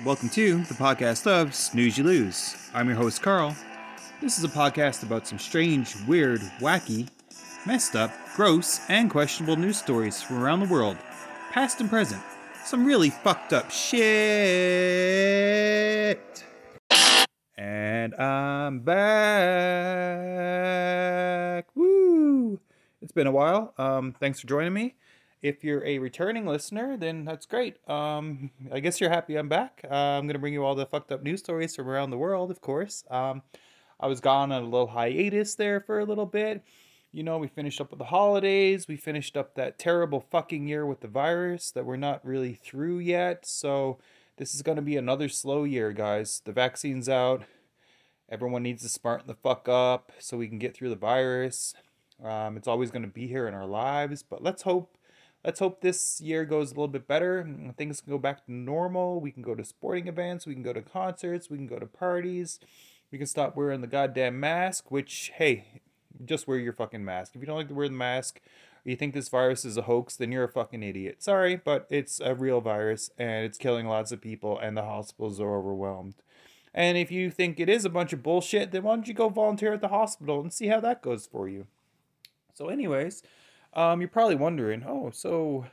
Welcome to the podcast of Snooze You Lose. I'm your host, Carl. This is a podcast about some strange, weird, wacky, messed up, gross, and questionable news stories from around the world, past and present. Some really fucked up shit. And I'm back. Woo! It's been a while. Um, thanks for joining me. If you're a returning listener, then that's great. Um, I guess you're happy I'm back. Uh, I'm going to bring you all the fucked up news stories from around the world, of course. Um, I was gone on a little hiatus there for a little bit. You know, we finished up with the holidays. We finished up that terrible fucking year with the virus that we're not really through yet. So, this is going to be another slow year, guys. The vaccine's out. Everyone needs to smarten the fuck up so we can get through the virus. Um, it's always going to be here in our lives, but let's hope let's hope this year goes a little bit better. Things can go back to normal. We can go to sporting events. We can go to concerts. We can go to parties. We can stop wearing the goddamn mask, which, hey, just wear your fucking mask. If you don't like to wear the mask, or you think this virus is a hoax, then you're a fucking idiot. Sorry, but it's a real virus and it's killing lots of people, and the hospitals are overwhelmed. And if you think it is a bunch of bullshit, then why don't you go volunteer at the hospital and see how that goes for you? So, anyways, um, you're probably wondering, oh, so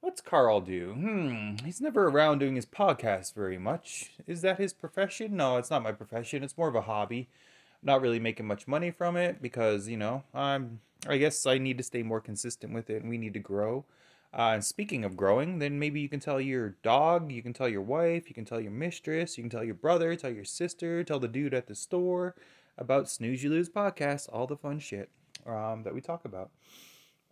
what's Carl do? Hmm, he's never around doing his podcast very much. Is that his profession? No, it's not my profession. It's more of a hobby. I'm not really making much money from it because you know I'm. I guess I need to stay more consistent with it, and we need to grow. Uh, and speaking of growing, then maybe you can tell your dog, you can tell your wife, you can tell your mistress, you can tell your brother, tell your sister, tell the dude at the store about Snooze You Lose podcast, all the fun shit um, that we talk about.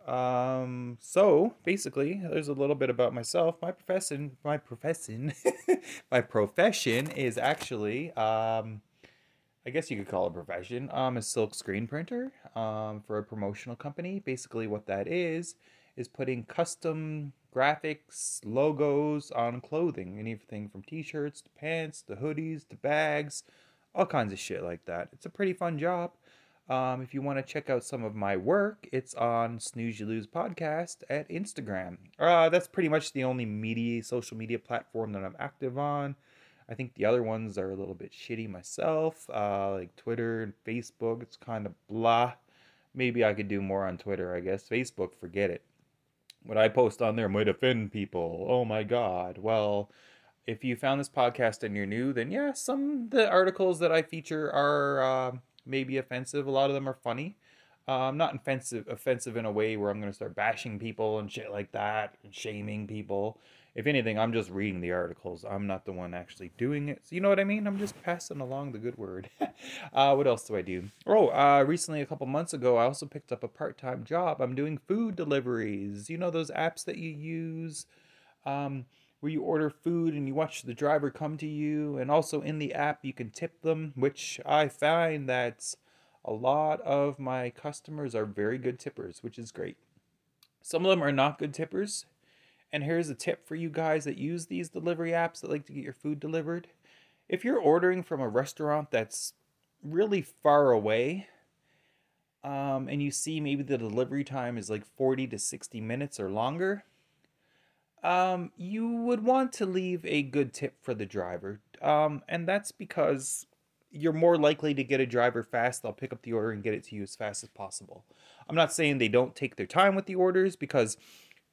Um, so basically, there's a little bit about myself. My profession, my profession, my profession is actually, um, I guess you could call it a profession. I'm a silk screen printer um, for a promotional company. Basically, what that is is putting custom graphics, logos on clothing, anything from t-shirts to pants to hoodies to bags, all kinds of shit like that. It's a pretty fun job. Um, if you want to check out some of my work, it's on Snooze You Lose podcast at Instagram. Uh, that's pretty much the only media, social media platform that I'm active on. I think the other ones are a little bit shitty myself, uh, like Twitter and Facebook. It's kind of blah. Maybe I could do more on Twitter, I guess. Facebook, forget it. What I post on there might offend people. Oh my god. Well, if you found this podcast and you're new, then yeah, some of the articles that I feature are. Uh, maybe offensive. A lot of them are funny. Um, not offensive, offensive in a way where I'm going to start bashing people and shit like that and shaming people. If anything, I'm just reading the articles. I'm not the one actually doing it. So you know what I mean? I'm just passing along the good word. uh, what else do I do? Oh, uh, recently, a couple months ago, I also picked up a part time job. I'm doing food deliveries. You know those apps that you use? Um, where you order food and you watch the driver come to you and also in the app you can tip them which i find that a lot of my customers are very good tippers which is great. Some of them are not good tippers and here's a tip for you guys that use these delivery apps that like to get your food delivered. If you're ordering from a restaurant that's really far away um, and you see maybe the delivery time is like 40 to 60 minutes or longer um, you would want to leave a good tip for the driver. Um, and that's because you're more likely to get a driver fast. They'll pick up the order and get it to you as fast as possible. I'm not saying they don't take their time with the orders because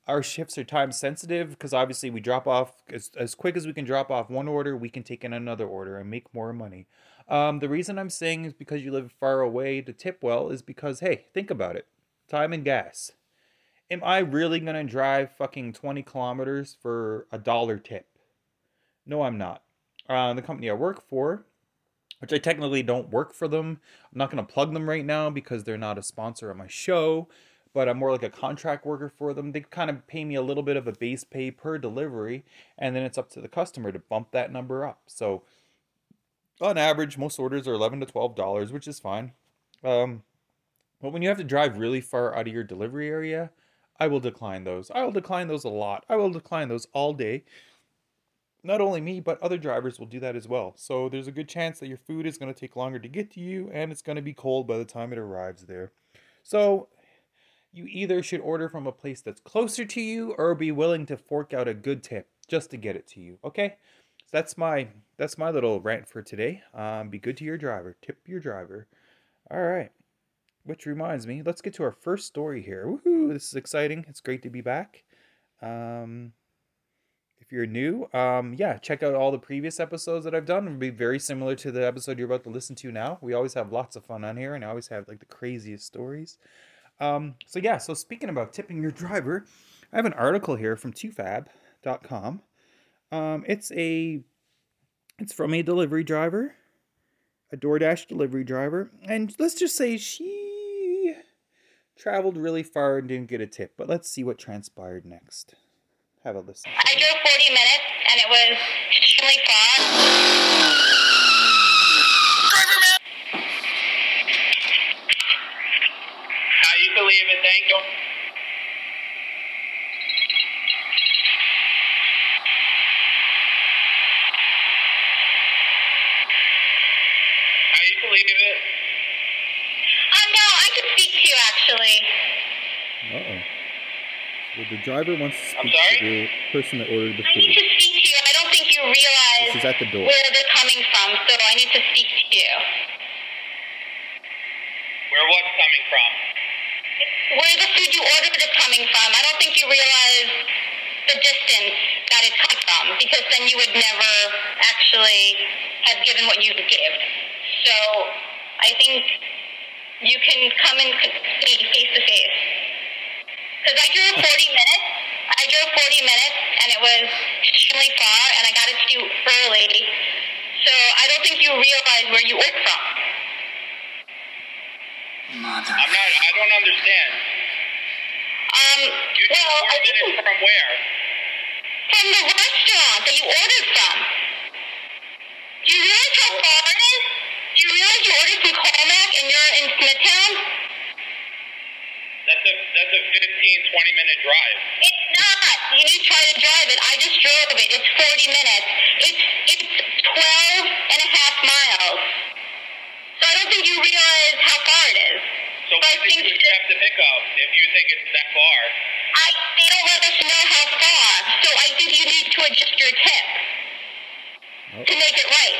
our shifts are time sensitive because obviously we drop off as, as quick as we can drop off one order, we can take in another order and make more money. Um, the reason I'm saying is because you live far away to tip well is because, hey, think about it time and gas am I really going to drive fucking 20 kilometers for a dollar tip? No, I'm not. Uh, the company I work for, which I technically don't work for them, I'm not going to plug them right now because they're not a sponsor of my show, but I'm more like a contract worker for them. They kind of pay me a little bit of a base pay per delivery, and then it's up to the customer to bump that number up. So, on average, most orders are 11 to 12 dollars, which is fine. Um, but when you have to drive really far out of your delivery area, I will decline those. I will decline those a lot. I will decline those all day. Not only me, but other drivers will do that as well. So there's a good chance that your food is going to take longer to get to you and it's going to be cold by the time it arrives there. So you either should order from a place that's closer to you or be willing to fork out a good tip just to get it to you, okay? Does that's my that's my little rant for today. Um, be good to your driver. Tip your driver. All right. Which reminds me, let's get to our first story here. Woohoo! This is exciting. It's great to be back. Um, if you're new, um, yeah, check out all the previous episodes that I've done. It'll be very similar to the episode you're about to listen to now. We always have lots of fun on here, and I always have like the craziest stories. Um, so yeah, so speaking about tipping your driver, I have an article here from toofab.com. Um, it's a it's from a delivery driver, a DoorDash delivery driver, and let's just say she traveled really far and didn't get a tip. But let's see what transpired next. Have a listen. I drove 40 minutes and it was extremely far. Driver man! Ah, you can leave it, thank you. Ah, you can leave it. Um, no, I could speak to you actually. Uh oh. Well, the driver wants to speak to sorry? the person that ordered the food. I need food. to speak to you. I don't think you realize This is at the door. where they're coming from, so I need to speak to you. Where what's coming from? Where the food you ordered is coming from. I don't think you realize the distance that it comes from, because then you would never actually have given what you give. So I think you can come and see face to face. Because I drove 40 minutes. I drove 40 minutes, and it was extremely far, and I got it to you early. So I don't think you realize where you work from. I'm not, I don't understand. Um, You well, I ordered think it from where? from the restaurant that you ordered from. Do you realize how far it is? Do you realize you ordered from Commack and you're in Smithtown? That's a, that's a 15, 20 minute drive. It's not. You need to try to drive it. I just drove it. It's 40 minutes. It's it's 12 and a half miles. So I don't think you realize how far it is. So But I what did think you accept the pickup if you think it's that far? I they don't let us know how far. So I think you need to adjust your tip Oh. to make it right.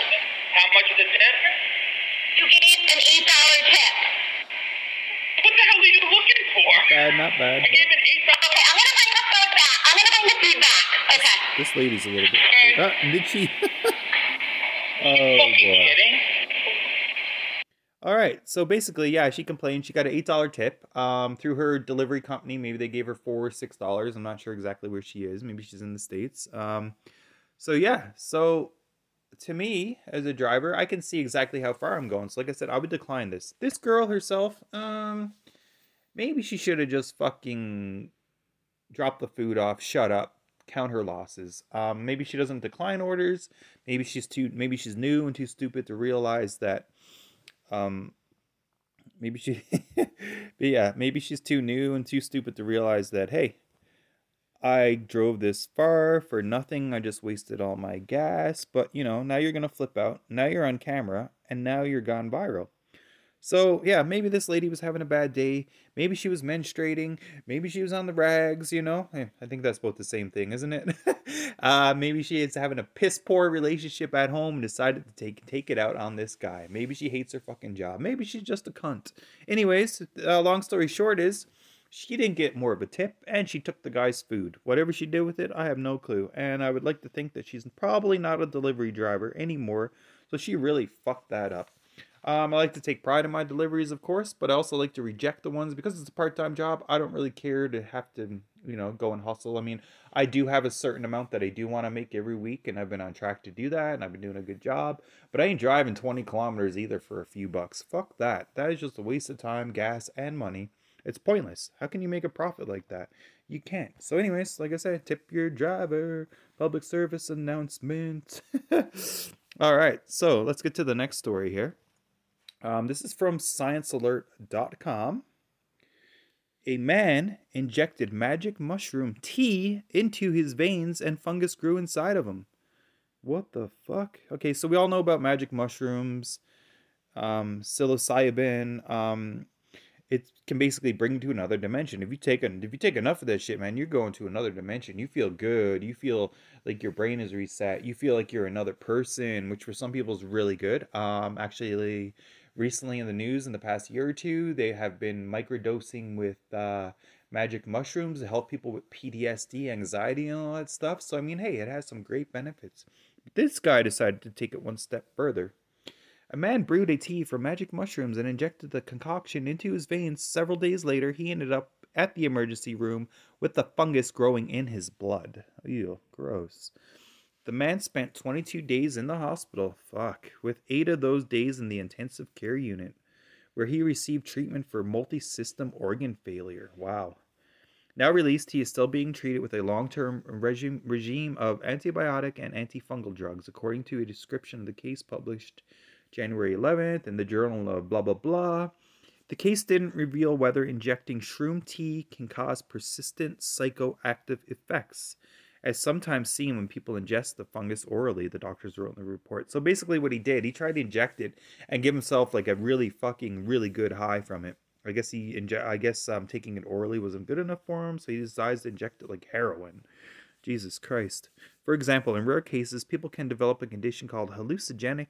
How much is the tip? You gave an eight dollar tip. What the hell are you looking for? Not Bad, not bad. I gave an eight dollar. Okay, I'm gonna bring the food back. I'm gonna bring the food back. Okay. This lady's a little bit. Ah, did oh boy. All right. So basically, yeah, she complained. She got an eight dollar tip um, through her delivery company. Maybe they gave her four or six dollars. I'm not sure exactly where she is. Maybe she's in the states. Um, so yeah. So to me, as a driver, I can see exactly how far I'm going. So like I said, I would decline this. This girl herself, um, maybe she should have just fucking dropped the food off, shut up, count her losses. Um, maybe she doesn't decline orders. Maybe she's too. Maybe she's new and too stupid to realize that um maybe she but yeah maybe she's too new and too stupid to realize that hey i drove this far for nothing i just wasted all my gas but you know now you're gonna flip out now you're on camera and now you're gone viral. So yeah maybe this lady was having a bad day maybe she was menstruating maybe she was on the rags you know? Eh, i think that's both the same thing isn't it? Uh maybe she is having a piss poor relationship at home and decided to take take it out on this guy. Maybe she hates her fucking job. Maybe she's just a cunt. Anyways uh, long story short is she didn't get more of a tip and she took the guy's food whatever she did with it i have no clue and i would like to think that she's probably not a delivery driver anymore so she really fucked that up um, I like to take pride in my deliveries, of course, but I also like to reject the ones because it's a part-time job. I don't really care to have to, you know, go and hustle. I mean, I do have a certain amount that I do want to make every week, and I've been on track to do that, and I've been doing a good job. But I ain't driving 20 kilometers either for a few bucks. Fuck that. That is just a waste of time, gas, and money. It's pointless. How can you make a profit like that? You can't. So, anyways, like I said, tip your driver. Public service announcement. All right, so let's get to the next story here. Um, this is from sciencealert.com. A man injected magic mushroom tea into his veins and fungus grew inside of him. What the fuck? Okay, so we all know about magic mushrooms, um, psilocybin. Um, it can basically bring you to another dimension. If you take an, if you take enough of that shit, man, you're going to another dimension. You feel good. You feel like your brain is reset. You feel like you're another person, which for some people is really good. Um, actually, recently in the news in the past year or two, they have been microdosing with uh, magic mushrooms to help people with PTSD, anxiety, and all that stuff. So I mean, hey, it has some great benefits. This guy decided to take it one step further. A man brewed a tea from magic mushrooms and injected the concoction into his veins. Several days later, he ended up at the emergency room with the fungus growing in his blood. Ew, gross. The man spent 22 days in the hospital, fuck, with eight of those days in the intensive care unit, where he received treatment for multi system organ failure. Wow. Now released, he is still being treated with a long term regime, regime of antibiotic and antifungal drugs, according to a description of the case published January 11th in the journal of blah blah blah. The case didn't reveal whether injecting shroom tea can cause persistent psychoactive effects, as sometimes seen when people ingest the fungus orally, the doctors wrote in the report. So basically, what he did, he tried to inject it and give himself like a really fucking really good high from it. I guess he inject. I guess um, taking it orally wasn't good enough for him, so he decides to inject it like heroin. Jesus Christ. For example, in rare cases, people can develop a condition called hallucinogenic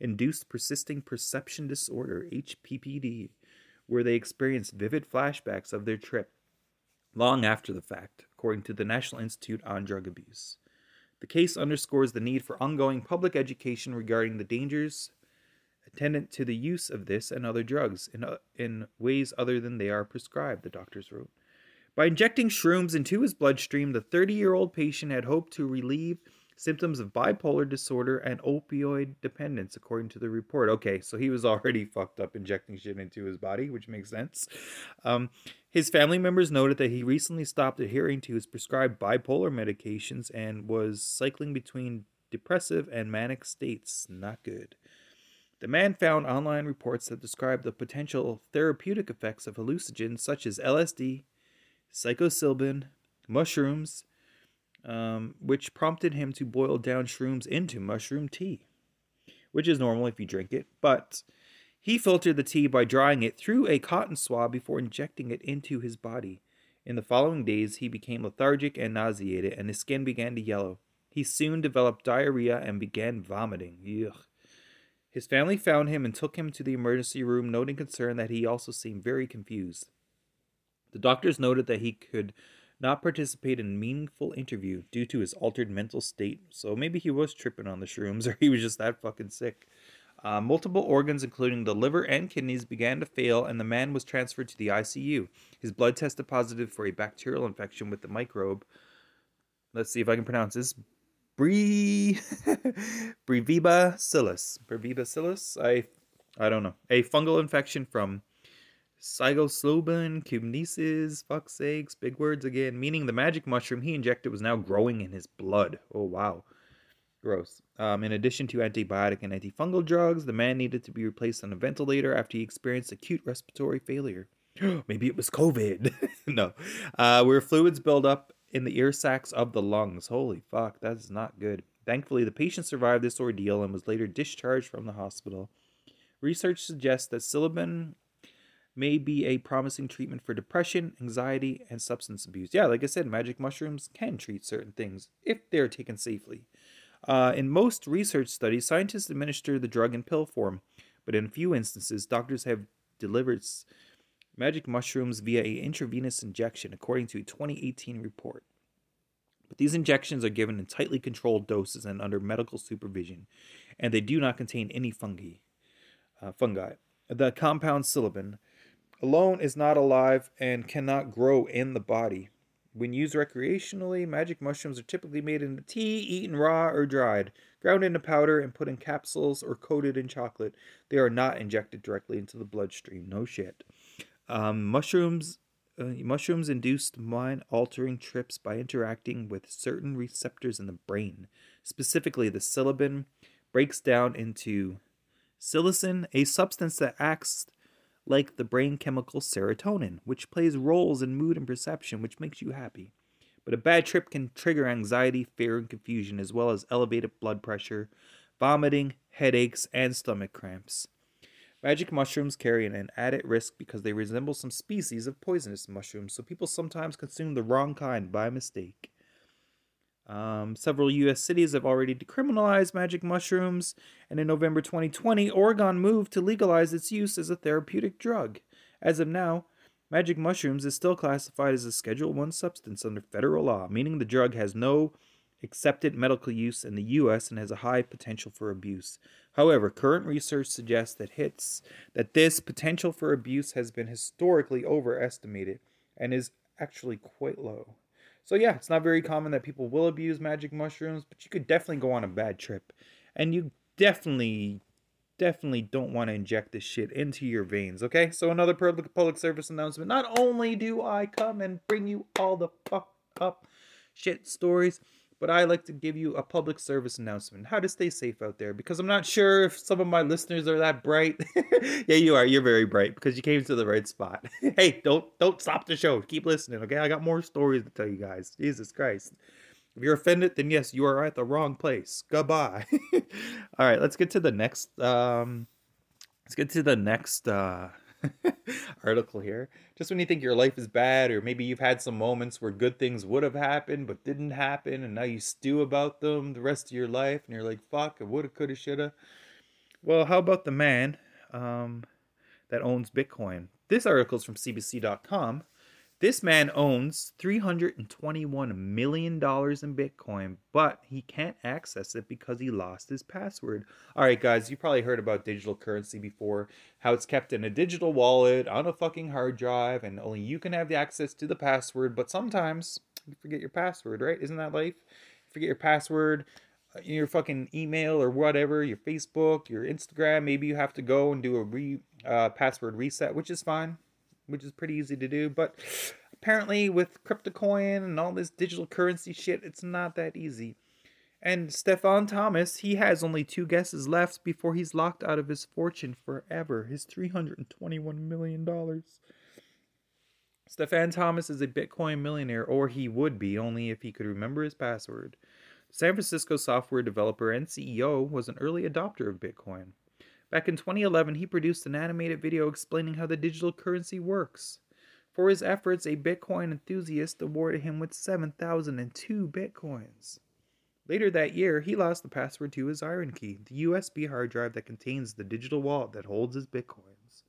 induced persisting perception disorder, HPPD, where they experience vivid flashbacks of their trip long after the fact, according to the National Institute on Drug Abuse. The case underscores the need for ongoing public education regarding the dangers attendant to the use of this and other drugs in, uh, in ways other than they are prescribed, the doctors wrote. By injecting shrooms into his bloodstream, the 30 year old patient had hoped to relieve symptoms of bipolar disorder and opioid dependence, according to the report. Okay, so he was already fucked up injecting shit into his body, which makes sense. Um, his family members noted that he recently stopped adhering to his prescribed bipolar medications and was cycling between depressive and manic states. Not good. The man found online reports that described the potential therapeutic effects of hallucinogens such as LSD, psilocybin, mushrooms, um, which prompted him to boil down shrooms into mushroom tea, which is normal if you drink it, but he filtered the tea by drying it through a cotton swab before injecting it into his body. In the following days, he became lethargic and nauseated, and his skin began to yellow. He soon developed diarrhea and began vomiting. Ugh. His family found him and took him to the emergency room, noting concern that he also seemed very confused. The doctors noted that he could not participate in meaningful interview due to his altered mental state. So maybe he was tripping on the shrooms or he was just that fucking sick. Uh, multiple organs, including the liver and kidneys, began to fail, and the man was transferred to the ICU. His blood tested positive for a bacterial infection with the microbe. Let's see if I can pronounce this. Bre... Brevibacillus. Brevibacillus? I, I don't know. A fungal infection from Psilocybin, kinesis, fuck sakes, big words again, meaning the magic mushroom he injected was now growing in his blood. Oh, wow. Gross. Um, in addition to antibiotic and antifungal drugs, the man needed to be replaced on a ventilator after he experienced acute respiratory failure. Maybe it was COVID. no. Uh, where fluids build up in the ear sacs of the lungs. Holy fuck, that's not good. Thankfully, the patient survived this ordeal and was later discharged from the hospital. Research suggests that psilocybin may be a promising treatment for depression, anxiety, and substance abuse. Yeah, like I said, magic mushrooms can treat certain things if they're taken safely. Uh, in most research studies, scientists administer the drug in pill form, but in a few instances, doctors have delivered magic mushrooms via a intravenous injection, according to a 2018 report. But these injections are given in tightly controlled doses and under medical supervision, and they do not contain any fungi. Uh, fungi. The compound psilocybin alone is not alive and cannot grow in the body. When used recreationally, magic mushrooms are typically made into tea, eaten raw or dried, ground into powder, and put in capsules or coated in chocolate. They are not injected directly into the bloodstream. No shit. Um, mushrooms. Uh, mushrooms induced mind altering trips by interacting with certain receptors in the brain. Specifically, the psilocybin breaks down into psilocin, a substance that acts like the brain chemical serotonin, which plays roles in mood and perception, which makes you happy. But a bad trip can trigger anxiety, fear, and confusion, as well as elevated blood pressure, vomiting, headaches, and stomach cramps. Magic mushrooms carry an added risk because they resemble some species of poisonous mushrooms, so people sometimes consume the wrong kind by mistake. Um, several U.S. cities have already decriminalized magic mushrooms, and in November 2020, Oregon moved to legalize its use as a therapeutic drug. As of now, magic mushrooms is still classified as a Schedule 1 substance under federal law, meaning the drug has no accepted medical use in the US and has a high potential for abuse. However, current research suggests that hits that this potential for abuse has been historically overestimated and is actually quite low. So yeah, it's not very common that people will abuse magic mushrooms, but you could definitely go on a bad trip. And you definitely definitely don't want to inject this shit into your veins, okay? So another public public service announcement. Not only do I come and bring you all the fuck up shit stories, but I like to give you a public service announcement how to stay safe out there because I'm not sure if some of my listeners are that bright. yeah, you are. You're very bright because you came to the right spot. hey, don't don't stop the show. Keep listening, okay? I got more stories to tell you guys. Jesus Christ. If you're offended, then yes, you are at the wrong place. Goodbye. All right, let's get to the next um let's get to the next uh article here. Just when you think your life is bad, or maybe you've had some moments where good things would have happened but didn't happen, and now you stew about them the rest of your life, and you're like, fuck, I woulda, coulda, shoulda. Well, how about the man um, that owns Bitcoin? This article is from CBC.com. This man owns $321 million in Bitcoin, but he can't access it because he lost his password. All right, guys, you probably heard about digital currency before, how it's kept in a digital wallet on a fucking hard drive, and only you can have the access to the password, but sometimes you forget your password, right? Isn't that life? You forget your password, uh, your fucking email or whatever, your Facebook, your Instagram. Maybe you have to go and do a re uh, password reset, which is fine which is pretty easy to do. But apparently, with CryptoCoin and all this digital currency shit, it's not that easy. And Stefan Thomas, he has only two guesses left before he's locked out of his fortune forever his $321 million. Stefan Thomas is a Bitcoin millionaire, or he would be, only if he could remember his password. San Francisco software developer and CEO was an early adopter of Bitcoin. Back in 2011, he produced an animated video explaining how the digital currency works. For his efforts, a Bitcoin enthusiast awarded him with 7,002 Bitcoins. Later that year, he lost the password to his IronKey, the USB hard drive that contains the digital wallet that holds his Bitcoins.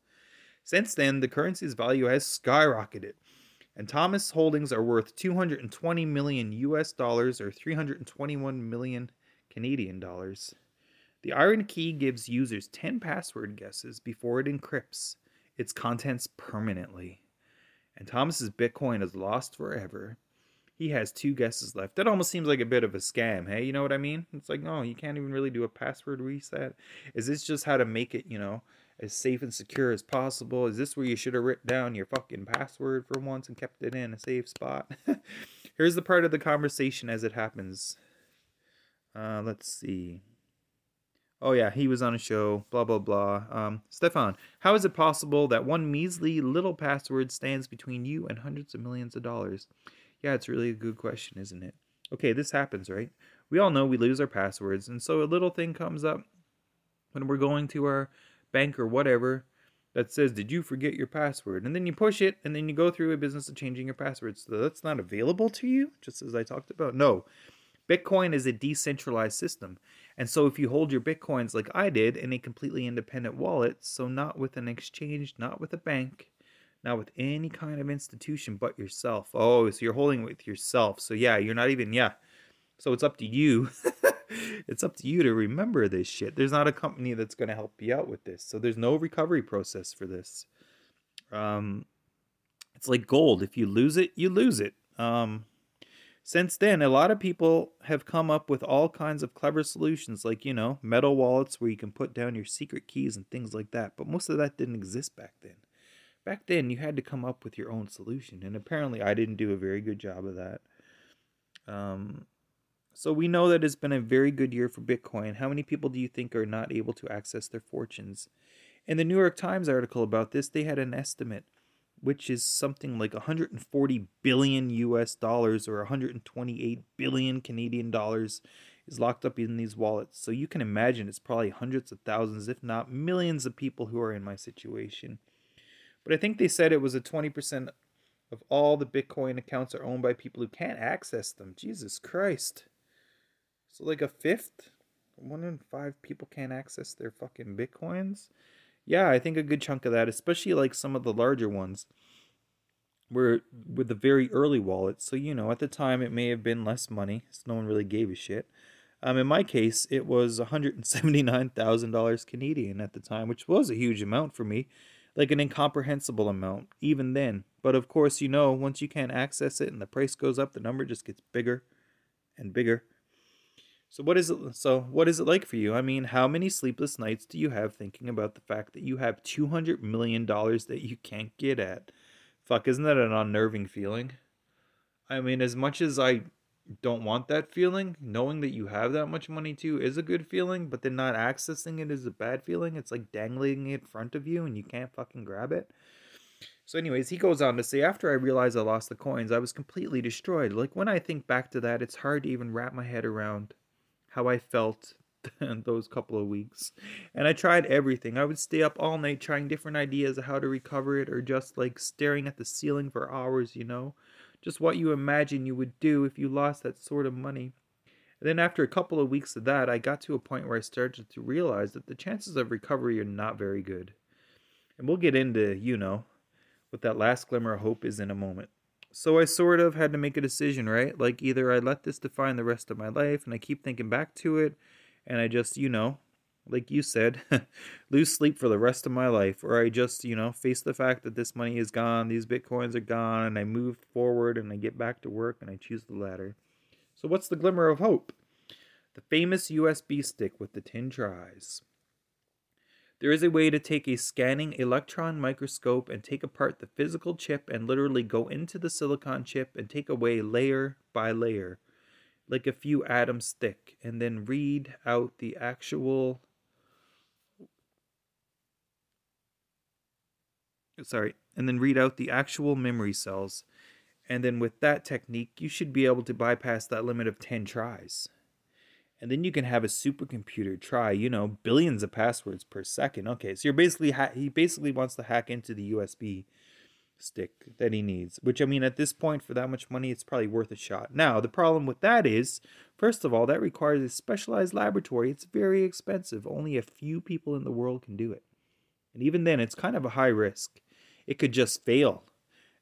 Since then, the currency's value has skyrocketed, and Thomas holdings are worth 220 million US dollars or 321 million Canadian dollars. The IronKey gives users 10 password guesses before it encrypts its contents permanently. And Thomas's Bitcoin is lost forever. He has two guesses left. That almost seems like a bit of a scam, hey? You know what I mean? It's like, no, you can't even really do a password reset. Is this just how to make it, you know, as safe and secure as possible? Is this where you should have written down your fucking password for once and kept it in a safe spot? Here's the part of the conversation as it happens. Uh, let's see. Oh yeah, he was on a show, blah blah blah. Um, Stefan, how is it possible that one measly little password stands between you and hundreds of millions of dollars? Yeah, it's really a good question, isn't it? Okay, this happens, right? We all know we lose our passwords, and so a little thing comes up when we're going to our bank or whatever that says, Did you forget your password? And then you push it, and then you go through a business of changing your password. So that's not available to you, just as I talked about. No. Bitcoin is a decentralized system. And so if you hold your Bitcoins like I did in a completely independent wallet, so not with an exchange, not with a bank, not with any kind of institution but yourself. Oh, so you're holding with yourself. So yeah, you're not even, yeah. So it's up to you. it's up to you to remember this shit. There's not a company that's going to help you out with this. So there's no recovery process for this. Um, it's like gold. If you lose it, you lose it. Um, since then, a lot of people have come up with all kinds of clever solutions, like, you know, metal wallets where you can put down your secret keys and things like that. But most of that didn't exist back then. Back then, you had to come up with your own solution. And apparently, I didn't do a very good job of that. Um, so we know that it's been a very good year for Bitcoin. How many people do you think are not able to access their fortunes? In the New York Times article about this, they had an estimate which is something like 140 billion US dollars or 128 billion Canadian dollars is locked up in these wallets. So you can imagine it's probably hundreds of thousands, if not millions of people who are in my situation. But I think they said it was a 20% of all the Bitcoin accounts are owned by people who can't access them. Jesus Christ. So like a fifth? One in five people can't access their fucking Bitcoins? Yeah, I think a good chunk of that, especially like some of the larger ones were with the very early wallets. So, you know, at the time it may have been less money, so no one really gave a shit. Um, in my case, it was $179,000 Canadian at the time, which was a huge amount for me, like an incomprehensible amount, even then. But of course, you know, once you can't access it and the price goes up, the number just gets bigger and bigger. So what is it so what is it like for you? I mean, how many sleepless nights do you have thinking about the fact that you have 200 million dollars that you can't get at? Fuck, isn't that an unnerving feeling? I mean, as much as I don't want that feeling, knowing that you have that much money too is a good feeling, but then not accessing it is a bad feeling. It's like dangling it in front of you and you can't fucking grab it. So, anyways, he goes on to say, after I realized I lost the coins, I was completely destroyed. Like, when I think back to that, it's hard to even wrap my head around how I felt in those couple of weeks. And I tried everything. I would stay up all night trying different ideas of how to recover it or just like staring at the ceiling for hours, you know? Just what you imagine you would do if you lost that sort of money. And then after a couple of weeks of that, I got to a point where I started to realize that the chances of recovery are not very good. And we'll get into, you know, what that last glimmer of hope is in a moment. So I sort of had to make a decision, right? Like either I let this define the rest of my life and I keep thinking back to it and I just, you know, like you said, lose sleep for the rest of my life, or I just, you know, face the fact that this money is gone, these bitcoins are gone, and I move forward and I get back to work and I choose the latter. So, what's the glimmer of hope? The famous USB stick with the 10 tries. There is a way to take a scanning electron microscope and take apart the physical chip and literally go into the silicon chip and take away layer by layer like a few atoms thick and then read out the actual sorry and then read out the actual memory cells. And then with that technique you should be able to bypass that limit of 10 tries and then you can have a supercomputer try you know billions of passwords per second okay so you're basically ha- he basically wants to hack into the usb stick that he needs. Which I mean, at this point, for that much money, it's probably worth a shot. Now, the problem with that is, first of all, that requires a specialized laboratory. It's very expensive. Only a few people in the world can do it. And even then, it's kind of a high risk. It could just fail.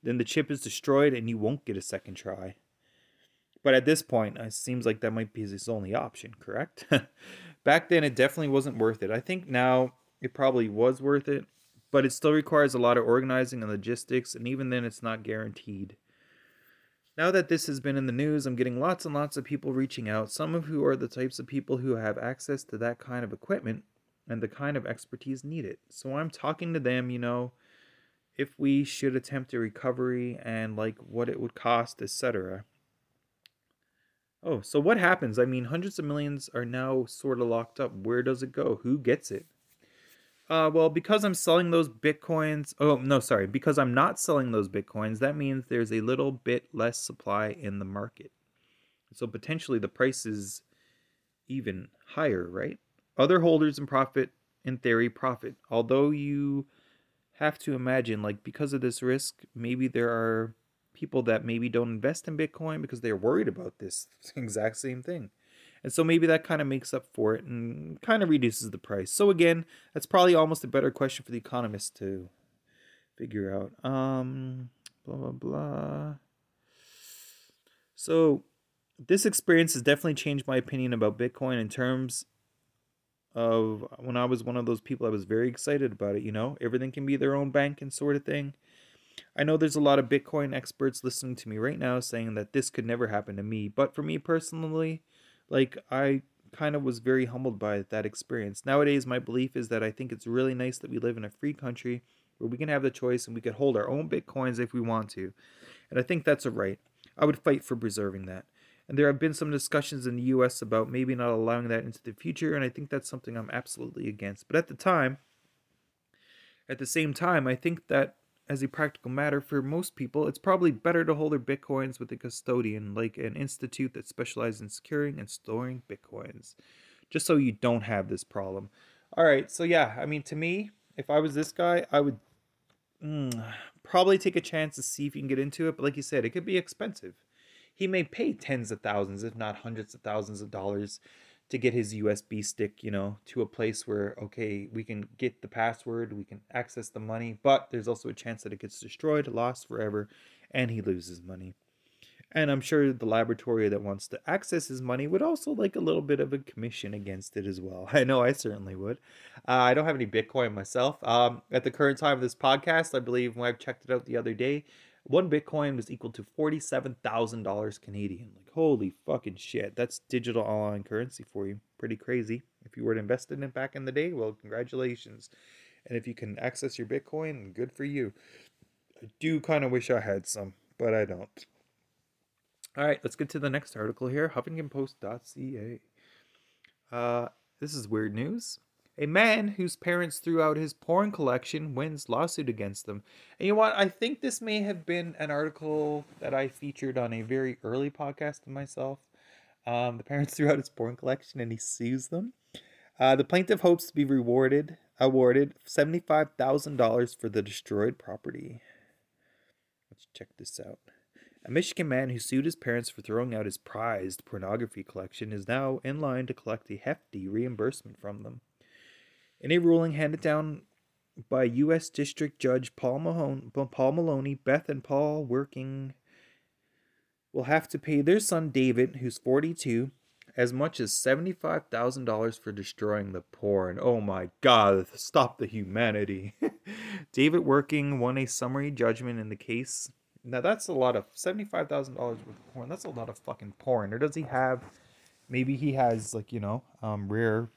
Then the chip is destroyed and you won't get a second try. But at this point, it seems like that might be his only option, correct? Back then, it definitely wasn't worth it. I think now it probably was worth it but it still requires a lot of organizing and logistics, and even then, it's not guaranteed. Now that this has been in the news, I'm getting lots and lots of people reaching out, some of who are the types of people who have access to that kind of equipment and the kind of expertise needed. So I'm talking to them, you know, if we should attempt a recovery and like what it would cost, etc. Oh, so what happens? I mean, hundreds of millions are now sort of locked up. Where does it go? Who gets it? Uh, well, because I'm selling those bitcoins. Oh, no, sorry. Because I'm not selling those bitcoins, that means there's a little bit less supply in the market. So potentially the price is even higher, right? Other holders in profit, in theory, profit. Although you have to imagine, like, because of this risk, maybe there are people that maybe don't invest in Bitcoin because they're worried about this exact same thing. And so maybe that kind of makes up for it and kind of reduces the price. So again, that's probably almost a better question for the economist to figure out. Um, blah, blah, blah. So this experience has definitely changed my opinion about Bitcoin in terms of when I was one of those people I was very excited about it, you know, everything can be their own bank and sort of thing. I know there's a lot of Bitcoin experts listening to me right now saying that this could never happen to me, but for me personally, like I kind of was very humbled by that experience. Nowadays, my belief is that I think it's really nice that we live in a free country where we can have the choice and we can hold our own bitcoins if we want to. And I think that's a right. I would fight for preserving that. And there have been some discussions in the US about maybe not allowing that into the future, and I think that's something I'm absolutely against. But at the time, at the same time, I think that as a practical matter, for most people, it's probably better to hold their bitcoins with a custodian, like an institute that specializes in securing and storing bitcoins, just so you don't have this problem. All right, so yeah, I mean, to me, if I was this guy, I would mm, probably take a chance to see if you can get into it. But like you said, it could be expensive. He may pay tens of thousands, if not hundreds of thousands of dollars to get his USB stick, you know, to a place where okay, we can get the password, we can access the money, but there's also a chance that it gets destroyed, lost forever, and he loses money. And I'm sure the laboratory that wants to access his money would also like a little bit of a commission against it as well. I know I certainly would. Uh, I don't have any Bitcoin myself. Um, at the current time of this podcast, I believe when I've checked it out the other day, one Bitcoin was equal to forty-seven thousand dollars Canadian. Like holy fucking shit, that's digital online currency for you. Pretty crazy. If you were to invest in it back in the day, well, congratulations. And if you can access your Bitcoin, good for you. I do kind of wish I had some, but I don't. All right, let's get to the next article here. HuffingtonPost.ca. Uh, this is weird news. A man whose parents threw out his porn collection wins lawsuit against them. And you know what? I think this may have been an article that I featured on a very early podcast of myself. Um, the parents threw out his porn collection and he sues them. Uh, the plaintiff hopes to be rewarded, awarded $75,000 for the destroyed property. Let's check this out. A Michigan man who sued his parents for throwing out his prized pornography collection is now in line to collect a hefty reimbursement from them. In a ruling handed down by U.S. District Judge Paul, Mahone, Paul Maloney, Beth and Paul Werking will have to pay their son David, who's 42, as much as $75,000 for destroying the porn. Oh my God, stop the humanity. David Werking won a summary judgment in the case. Now that's a lot of $75,000 worth of porn. That's a lot of fucking porn. Or does he have, maybe he has like, you know, um, rare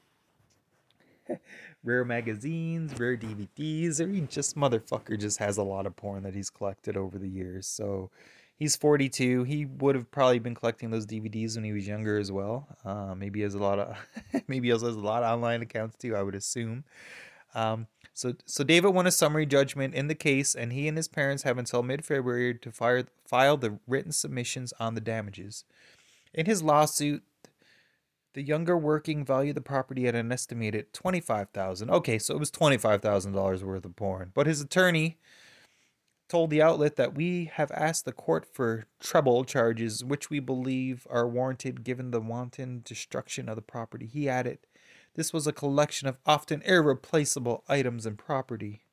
rare magazines, rare DVDs, or he just motherfucker just has a lot of porn that he's collected over the years. So he's 42. He would have probably been collecting those DVDs when he was younger as well. Uh, maybe he has a lot of maybe he also has a lot of online accounts too. I would assume. Um, so so David won a summary judgment in the case, and he and his parents have until mid-February to fire, file the written submissions on the damages. In his lawsuit, the younger Werking valued the property at an estimated twenty-five thousand. Okay, so it was twenty-five thousand dollars worth of porn. But his attorney told the outlet that we have asked the court for treble charges, which we believe are warranted given the wanton destruction of the property. He added, "This was a collection of often irreplaceable items and property."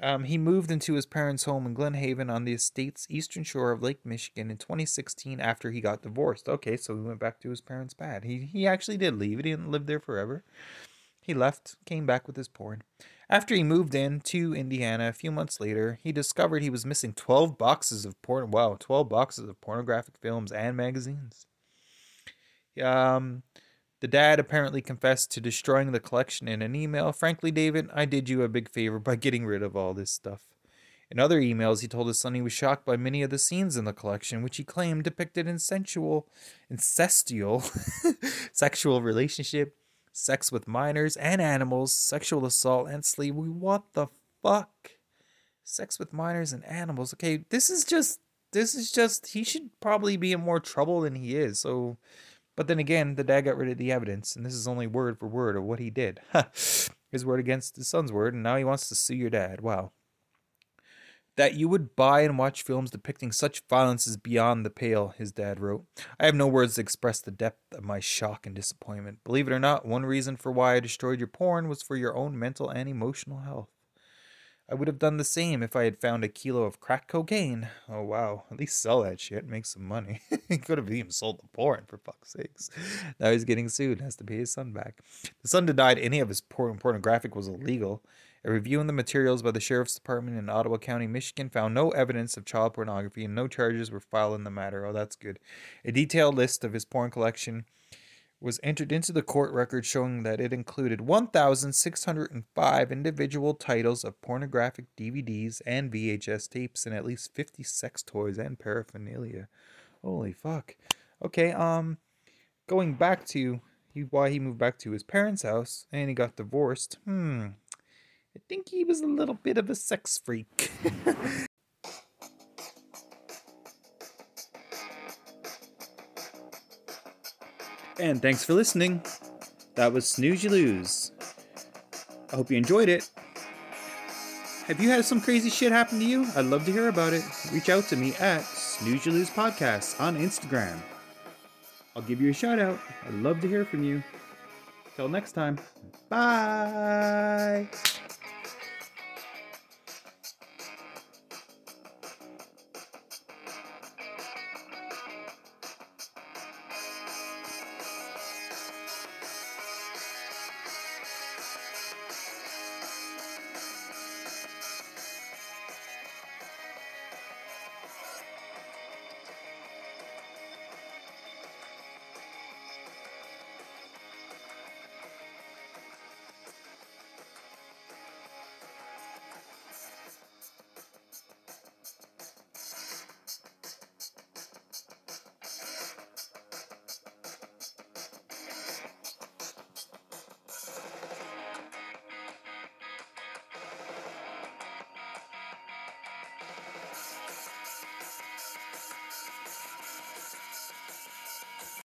Um, he moved into his parents' home in Glen Haven on the estate's eastern shore of Lake Michigan in 2016 after he got divorced. Okay, so he went back to his parents' pad. He he actually did leave. He didn't live there forever. He left, came back with his porn. After he moved in to Indiana a few months later, he discovered he was missing 12 boxes of porn. Wow, 12 boxes of pornographic films and magazines. Um, the dad apparently confessed to destroying the collection in an email. Frankly, David, I did you a big favor by getting rid of all this stuff. In other emails, he told his son he was shocked by many of the scenes in the collection, which he claimed depicted insensual, incestual, sexual relationship, sex with minors and animals, sexual assault, and slavery. What the fuck? Sex with minors and animals. Okay, this is just, this is just, he should probably be in more trouble than he is. So, but then again, the dad got rid of the evidence, and this is only word for word of what he did. Ha his word against his son's word, and now he wants to sue your dad. Wow. That you would buy and watch films depicting such violence is beyond the pale, his dad wrote. I have no words to express the depth of my shock and disappointment. Believe it or not, one reason for why I destroyed your porn was for your own mental and emotional health. I would have done the same if I had found a kilo of crack cocaine. Oh wow, at least sell that shit, make some money. he could have even sold the porn for fuck's sakes. Now he's getting sued, has to pay his son back. The son denied any of his porn pornographic was illegal. A review in the materials by the Sheriff's Department in Ottawa County, Michigan found no evidence of child pornography and no charges were filed in the matter. Oh, that's good. A detailed list of his porn collection was entered into the court record showing that it included 1,605 individual titles of pornographic DVDs and VHS tapes and at least 50 sex toys and paraphernalia. Holy fuck. Okay, um, going back to he, why he moved back to his parents' house and he got divorced. Hmm. I think he was a little bit of a sex freak. and thanks for listening. That was Snooze You Lose. I hope you enjoyed it. Have you had some crazy shit happen to you? I'd love to hear about it. Reach out to me at Snooze You Lose Podcast on Instagram. I'll give you a shout out. I'd love to hear from you. Till next time. Bye.